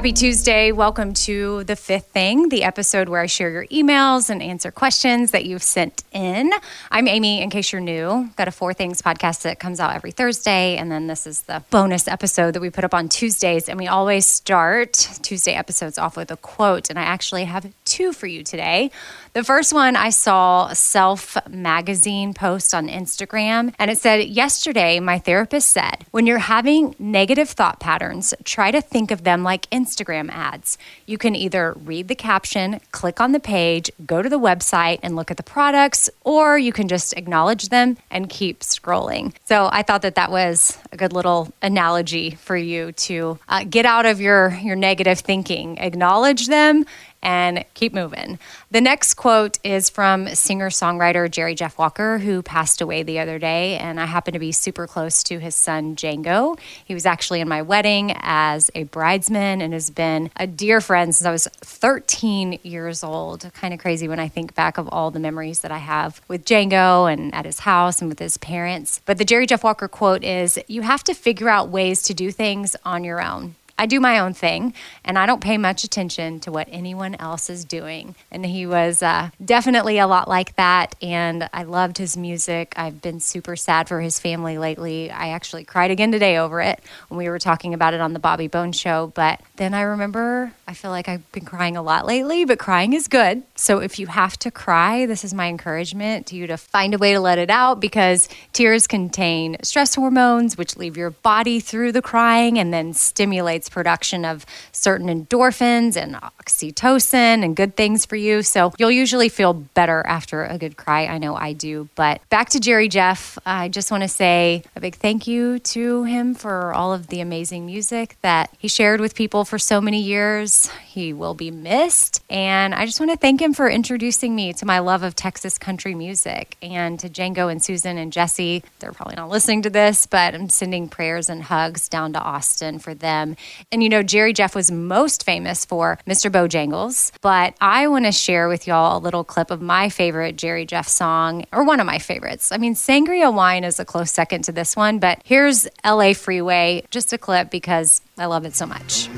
Happy Tuesday. Welcome to The Fifth Thing, the episode where I share your emails and answer questions that you've sent in. I'm Amy, in case you're new. Got a Four Things podcast that comes out every Thursday. And then this is the bonus episode that we put up on Tuesdays. And we always start Tuesday episodes off with a quote. And I actually have two for you today. The first one I saw a Self magazine post on Instagram, and it said, Yesterday, my therapist said, when you're having negative thought patterns, try to think of them like Instagram ads. You can either read the caption, click on the page, go to the website, and look at the products, or you can just acknowledge them and keep scrolling. So I thought that that was a good little analogy for you to uh, get out of your, your negative thinking, acknowledge them, and keep moving. The next quote is from singer songwriter Jerry Jeff Walker, who passed away the other day. And I happen to be super close to his son, Django. He was actually in my wedding as a bridesman and has been a dear friend since I was 13 years old. Kind of crazy when I think back of all the memories that I have with Django and at his house and with his parents. But the Jerry Jeff Walker quote is You have to figure out ways to do things on your own. I do my own thing and I don't pay much attention to what anyone else is doing. And he was uh, definitely a lot like that. And I loved his music. I've been super sad for his family lately. I actually cried again today over it when we were talking about it on the Bobby Bones show. But then I remember I feel like I've been crying a lot lately, but crying is good. So if you have to cry, this is my encouragement to you to find a way to let it out because tears contain stress hormones, which leave your body through the crying and then stimulates production of certain endorphins and oxytocin and good things for you. So you'll usually feel better after a good cry. I know I do. But back to Jerry Jeff, I just want to say a big thank you to him for all of the amazing music that he shared with people for so many years. He will be missed. And I just want to thank him for introducing me to my love of Texas country music and to Django and Susan and Jesse. They're probably not listening to this, but I'm sending prayers and hugs down to Austin for them and you know, Jerry Jeff was most famous for Mr. Bojangles, but I want to share with y'all a little clip of my favorite Jerry Jeff song, or one of my favorites. I mean, Sangria Wine is a close second to this one, but here's LA Freeway, just a clip because I love it so much.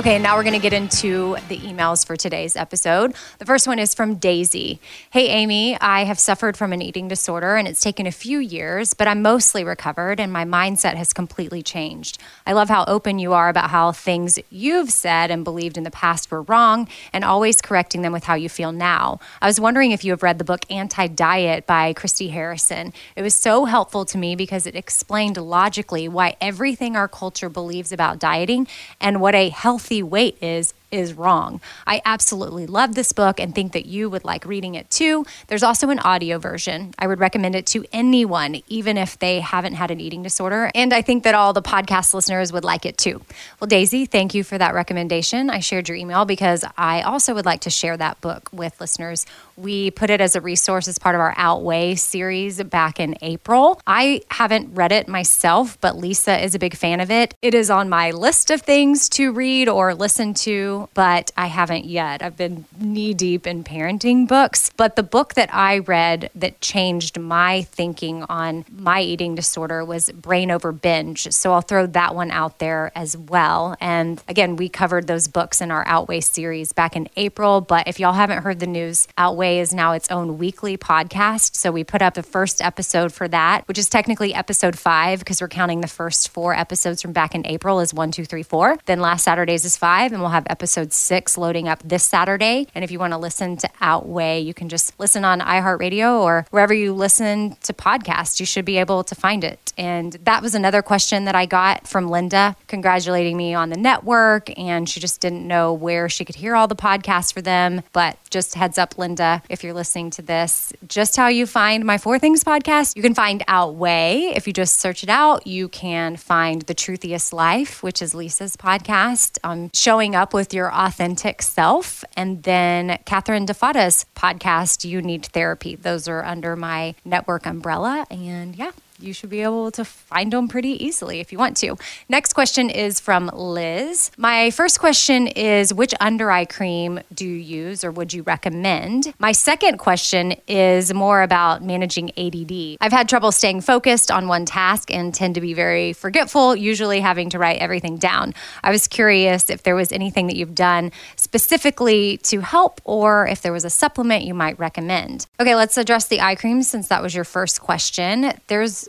Okay, now we're going to get into the emails for today's episode. The first one is from Daisy. Hey, Amy, I have suffered from an eating disorder and it's taken a few years, but I'm mostly recovered and my mindset has completely changed. I love how open you are about how things you've said and believed in the past were wrong and always correcting them with how you feel now. I was wondering if you have read the book Anti Diet by Christy Harrison. It was so helpful to me because it explained logically why everything our culture believes about dieting and what a healthy healthy weight is is wrong. I absolutely love this book and think that you would like reading it too. There's also an audio version. I would recommend it to anyone, even if they haven't had an eating disorder. And I think that all the podcast listeners would like it too. Well, Daisy, thank you for that recommendation. I shared your email because I also would like to share that book with listeners. We put it as a resource as part of our Outweigh series back in April. I haven't read it myself, but Lisa is a big fan of it. It is on my list of things to read or listen to but I haven't yet. I've been knee deep in parenting books. But the book that I read that changed my thinking on my eating disorder was Brain Over Binge. So I'll throw that one out there as well. And again, we covered those books in our Outweigh series back in April. But if y'all haven't heard the news, Outweigh is now its own weekly podcast. So we put up the first episode for that, which is technically episode five because we're counting the first four episodes from back in April as one, two, three, four. Then last Saturday's is five, and we'll have episode six loading up this Saturday. And if you want to listen to Outweigh, you can just listen on iHeartRadio or wherever you listen to podcasts. You should be able to find it. And that was another question that I got from Linda, congratulating me on the network. And she just didn't know where she could hear all the podcasts for them. But just heads up, Linda, if you're listening to this, just how you find my Four Things podcast, you can find Outweigh. If you just search it out, you can find The Truthiest Life, which is Lisa's podcast. I'm showing up with your authentic self. And then Catherine DeFada's podcast, You Need Therapy. Those are under my network umbrella. And yeah, you should be able to find them pretty easily if you want to. Next question is from Liz. My first question is which under eye cream do you use or would you recommend? My second question is more about managing ADD. I've had trouble staying focused on one task and tend to be very forgetful, usually having to write everything down. I was curious if there was anything that you've done specifically to help or if there was a supplement you might recommend. Okay, let's address the eye cream since that was your first question. There's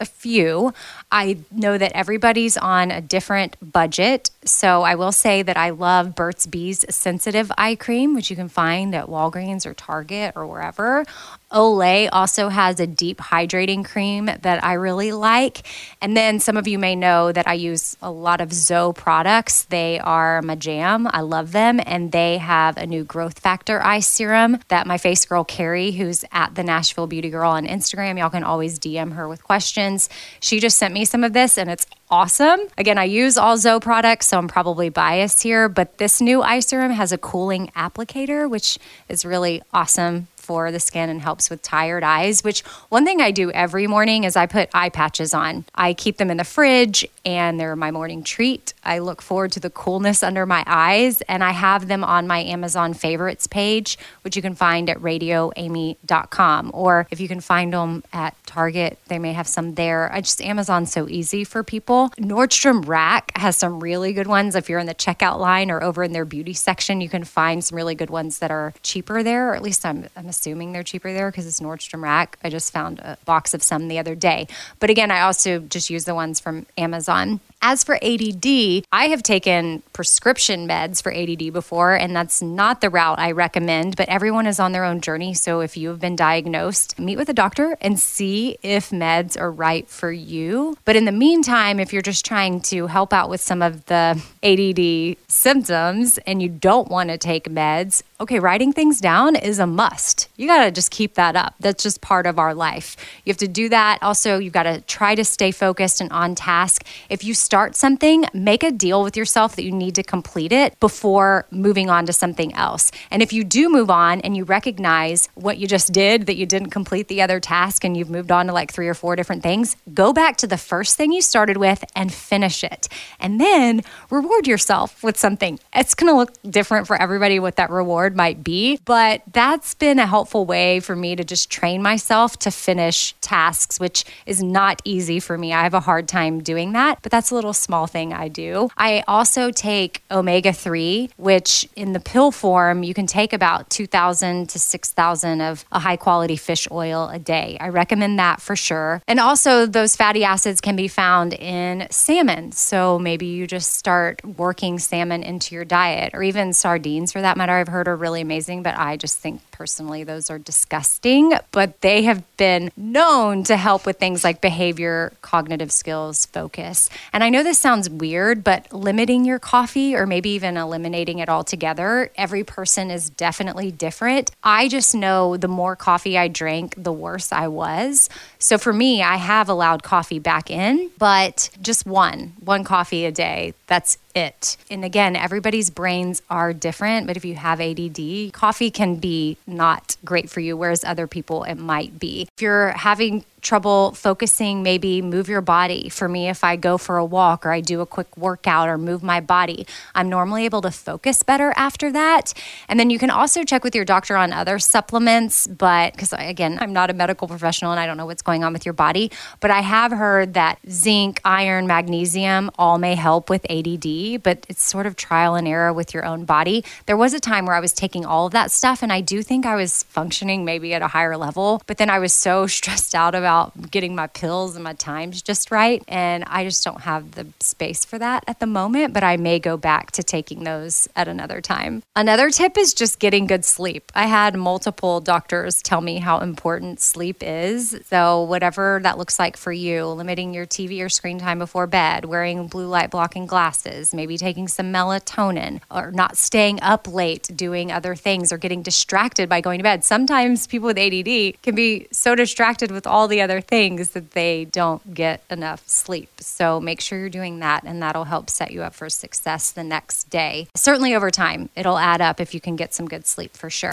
a few. I know that everybody's on a different budget. So I will say that I love Burt's Bees Sensitive Eye Cream, which you can find at Walgreens or Target or wherever. Olay also has a deep hydrating cream that I really like. And then some of you may know that I use a lot of ZO products. They are my jam. I love them. And they have a new growth factor eye serum that my face girl Carrie, who's at the Nashville Beauty Girl on Instagram, y'all can always DM her with questions. She just sent me some of this and it's awesome. Again, I use all ZO products, so I'm probably biased here, but this new eye serum has a cooling applicator, which is really awesome for the skin and helps with tired eyes, which one thing I do every morning is I put eye patches on. I keep them in the fridge and they're my morning treat. I look forward to the coolness under my eyes and I have them on my Amazon favorites page, which you can find at radioamy.com. Or if you can find them at Target, they may have some there. I just Amazon's so easy for people. Nordstrom Rack has some really good ones. If you're in the checkout line or over in their beauty section, you can find some really good ones that are cheaper there, or at least I'm, I'm assuming they're cheaper there because it's Nordstrom Rack. I just found a box of some the other day. But again, I also just use the ones from Amazon. As for ADD, I have taken prescription meds for ADD before, and that's not the route I recommend, but everyone is on their own journey. So if you have been diagnosed, meet with a doctor and see if meds are right for you. But in the meantime, if you're just trying to help out with some of the ADD symptoms and you don't want to take meds, okay, writing things down is a must. You got to just keep that up. That's just part of our life. You have to do that. Also, you've got to try to stay focused and on task. If you start start something, make a deal with yourself that you need to complete it before moving on to something else. And if you do move on and you recognize what you just did, that you didn't complete the other task and you've moved on to like three or four different things, go back to the first thing you started with and finish it. And then reward yourself with something. It's going to look different for everybody what that reward might be, but that's been a helpful way for me to just train myself to finish tasks, which is not easy for me. I have a hard time doing that, but that's a little little small thing I do. I also take omega 3, which in the pill form, you can take about 2,000 to 6,000 of a high quality fish oil a day. I recommend that for sure. And also, those fatty acids can be found in salmon. So maybe you just start working salmon into your diet or even sardines for that matter. I've heard are really amazing, but I just think personally those are disgusting. But they have been known to help with things like behavior, cognitive skills, focus. And I know this sounds weird, but limiting your coffee or maybe even eliminating it altogether, every person is definitely different. I just know the more coffee I drank, the worse I was. So for me, I have allowed coffee back in, but just one, one coffee a day. That's it. And again, everybody's brains are different, but if you have ADD, coffee can be not great for you, whereas other people it might be. If you're having trouble focusing, maybe move your body. For me, if I go for a walk or I do a quick workout or move my body, I'm normally able to focus better after that. And then you can also check with your doctor on other supplements, but because again, I'm not a medical professional and I don't know what's going on with your body, but I have heard that zinc, iron, magnesium all may help with ADD, but it's sort of trial and error with your own body. There was a time where I was taking all of that stuff and I do think I was functioning maybe at a higher level, but then I was so stressed out about getting my pills and my times just right. And I just don't have the space for that at the moment, but I may go back to taking those at another time. Another tip is just getting good sleep. I had multiple doctors tell me how important sleep is. So, whatever that looks like for you, limiting your TV or screen time before bed, wearing blue light blocking glasses, maybe taking some melatonin, or not staying up late doing other things or getting distracted by going to bed. Sometimes people with ADD can be so distracted with all the other things that they don't get enough sleep. So make sure you're doing that, and that'll help set you up for success the next day. Certainly over time, it'll add up if you can get some good sleep for sure.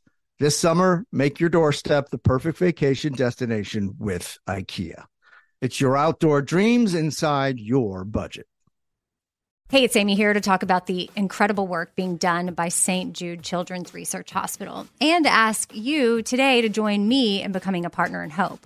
This summer, make your doorstep the perfect vacation destination with IKEA. It's your outdoor dreams inside your budget. Hey, it's Amy here to talk about the incredible work being done by St. Jude Children's Research Hospital and ask you today to join me in becoming a partner in hope.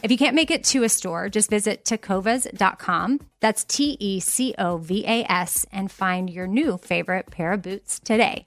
If you can't make it to a store, just visit tecovas.com. That's T E C O V A S and find your new favorite pair of boots today.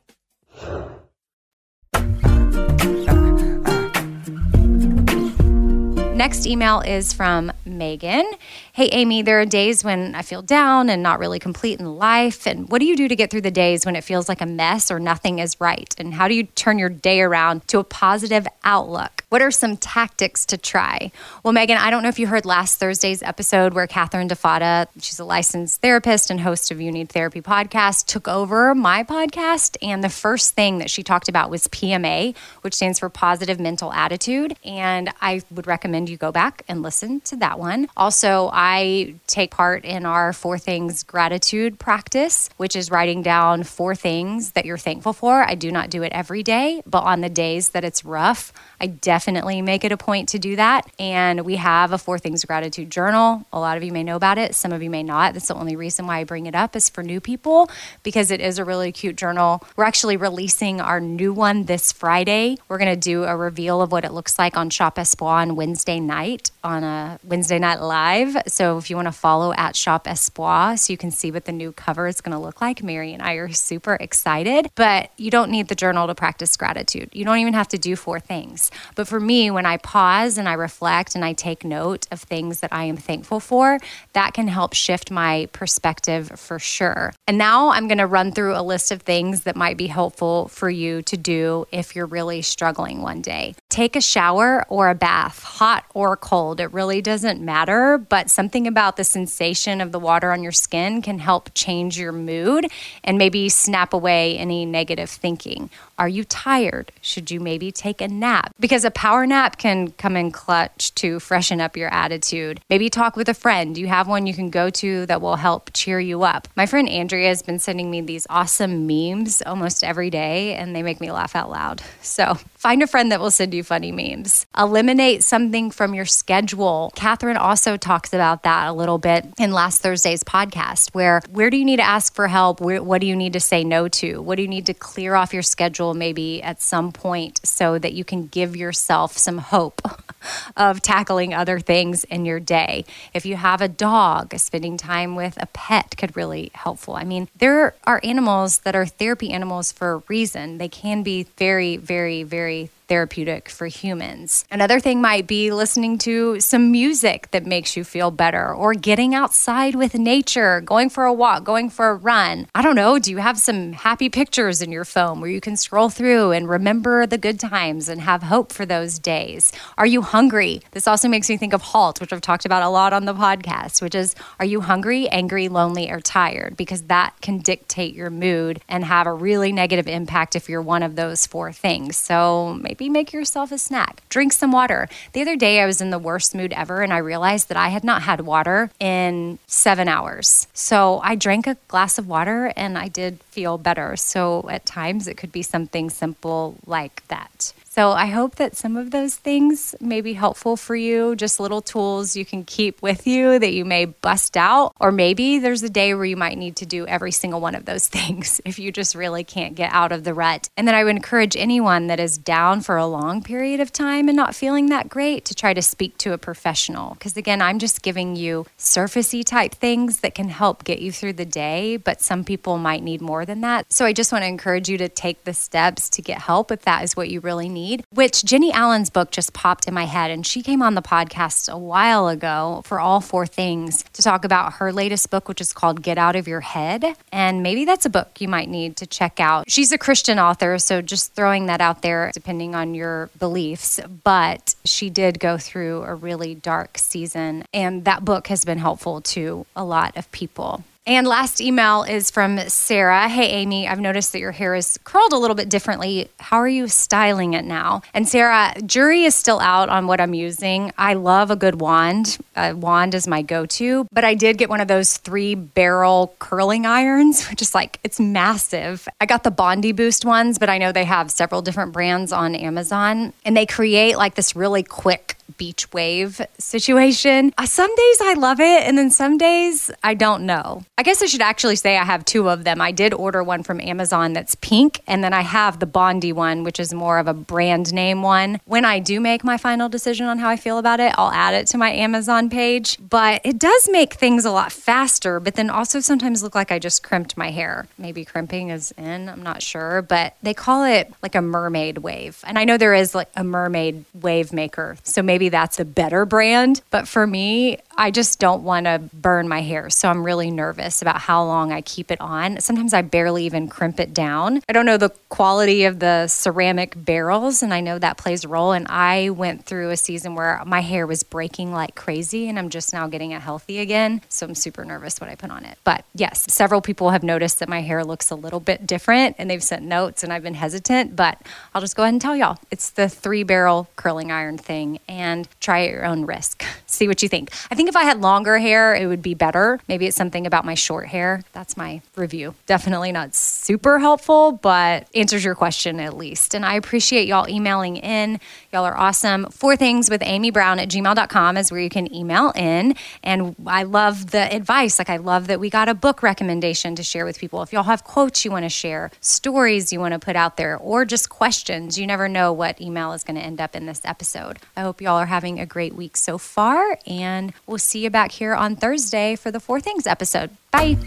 Next email is from Megan. Hey, Amy, there are days when I feel down and not really complete in life. And what do you do to get through the days when it feels like a mess or nothing is right? And how do you turn your day around to a positive outlook? What are some tactics to try? Well, Megan, I don't know if you heard last Thursday's episode where Catherine DeFada, she's a licensed therapist and host of You Need Therapy podcast, took over my podcast. And the first thing that she talked about was PMA, which stands for Positive Mental Attitude. And I would recommend you go back and listen to that one. Also, I take part in our four things gratitude practice, which is writing down four things that you're thankful for. I do not do it every day, but on the days that it's rough, I definitely make it a point to do that. And we have a four things gratitude journal. A lot of you may know about it, some of you may not. That's the only reason why I bring it up is for new people because it is a really cute journal. We're actually releasing our new one this Friday. We're going to do a reveal of what it looks like on Shop Espwa on Wednesday night on a Wednesday night live. So if you want to follow at Shop Espwa so you can see what the new cover is going to look like, Mary and I are super excited. But you don't need the journal to practice gratitude. You don't even have to do four things. But for me, when I pause and I reflect and I take note of things that I am thankful for, that can help shift my perspective for sure. And now I'm going to run through a list of things that might be helpful for you to do if you're really struggling one day. Take a shower or a bath, hot or cold. It really doesn't matter, but something about the sensation of the water on your skin can help change your mood and maybe snap away any negative thinking. Are you tired? Should you maybe take a nap? Because a power nap can come in clutch to freshen up your attitude. Maybe talk with a friend. You have one you can go to that will help cheer you up. My friend Andrea has been sending me these awesome memes almost every day, and they make me laugh out loud. So find a friend that will send you funny memes. Eliminate something from your schedule. Catherine also talks about that a little bit in last Thursday's podcast, where where do you need to ask for help? Where, what do you need to say no to? What do you need to clear off your schedule maybe at some point so that you can give yourself some hope of tackling other things in your day. If you have a dog, spending time with a pet could really helpful. I mean, there are animals that are therapy animals for a reason. They can be very, very, very therapeutic for humans. Another thing might be listening to some music that makes you feel better or getting outside with nature, going for a walk, going for a run. I don't know, do you have some happy pictures in your phone where you can scroll through and remember the good times and have hope for those days? Are you hungry? This also makes me think of HALT, which I've talked about a lot on the podcast, which is are you hungry, angry, lonely, or tired? Because that can dictate your mood and have a really negative impact if you're one of those four things. So maybe make yourself a snack, drink some water. The other day, I was in the worst mood ever, and I realized that I had not had water in seven hours. So I drank a glass of water and I did feel better. So at times, it could be something simple like that. So I hope that some of those things may be helpful for you, just little tools you can keep with you that you may bust out. Or maybe there's a day where you might need to do every single one of those things if you just really can't get out of the rut. And then I would encourage anyone that is down for a long period of time and not feeling that great to try to speak to a professional. Because again, I'm just giving you surfacey type things that can help get you through the day, but some people might need more than that. So I just want to encourage you to take the steps to get help if that is what you really need need, which Jennie Allen's book just popped in my head. And she came on the podcast a while ago for all four things to talk about her latest book, which is called Get Out of Your Head. And maybe that's a book you might need to check out. She's a Christian author, so just throwing that out there, depending on your beliefs. But she did go through a really dark season, and that book has been helpful to a lot of people. And last email is from Sarah. Hey, Amy, I've noticed that your hair is curled a little bit differently. How are you styling it now? And Sarah, jury is still out on what I'm using. I love a good wand. A wand is my go to, but I did get one of those three barrel curling irons, which is like, it's massive. I got the Bondi Boost ones, but I know they have several different brands on Amazon and they create like this really quick beach wave situation. Uh, some days I love it, and then some days I don't know. I guess I should actually say I have two of them. I did order one from Amazon that's pink, and then I have the Bondi one, which is more of a brand name one. When I do make my final decision on how I feel about it, I'll add it to my Amazon page. But it does make things a lot faster, but then also sometimes look like I just crimped my hair. Maybe crimping is in, I'm not sure, but they call it like a mermaid wave. And I know there is like a mermaid wave maker. So maybe that's a better brand. But for me, I just don't want to burn my hair. So I'm really nervous about how long I keep it on. Sometimes I barely even crimp it down. I don't know the quality of the ceramic barrels, and I know that plays a role. And I went through a season where my hair was breaking like crazy, and I'm just now getting it healthy again. So I'm super nervous what I put on it. But yes, several people have noticed that my hair looks a little bit different, and they've sent notes, and I've been hesitant. But I'll just go ahead and tell y'all it's the three barrel curling iron thing, and try at your own risk. See what you think. I think if I had longer hair, it would be better. Maybe it's something about my short hair. That's my review. Definitely not super helpful, but answers your question at least. And I appreciate y'all emailing in. Y'all are awesome. Four things with Amy Brown at gmail.com is where you can email in. And I love the advice. Like, I love that we got a book recommendation to share with people. If y'all have quotes you want to share, stories you want to put out there, or just questions, you never know what email is going to end up in this episode. I hope y'all are having a great week so far. And We'll see you back here on Thursday for the Four Things episode. Bye.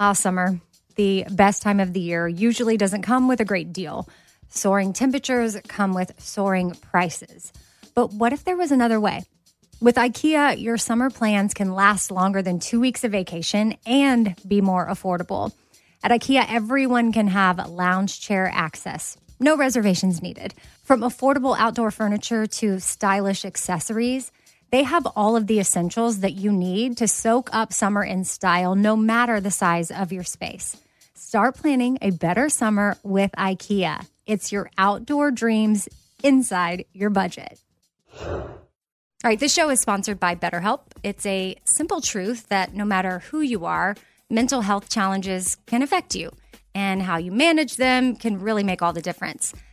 Ah, summer, the best time of the year, usually doesn't come with a great deal. Soaring temperatures come with soaring prices. But what if there was another way? With IKEA, your summer plans can last longer than two weeks of vacation and be more affordable. At IKEA, everyone can have lounge chair access no reservations needed. From affordable outdoor furniture to stylish accessories, they have all of the essentials that you need to soak up summer in style, no matter the size of your space. Start planning a better summer with IKEA. It's your outdoor dreams inside your budget. All right, this show is sponsored by BetterHelp. It's a simple truth that no matter who you are, mental health challenges can affect you and how you manage them can really make all the difference.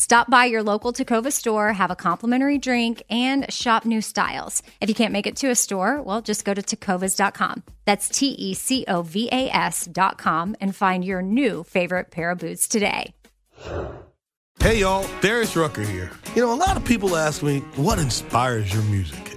Stop by your local Tecova store, have a complimentary drink, and shop new styles. If you can't make it to a store, well, just go to tecovas.com. That's T E C O V A S.com and find your new favorite pair of boots today. Hey, y'all, Darius Rucker here. You know, a lot of people ask me, what inspires your music?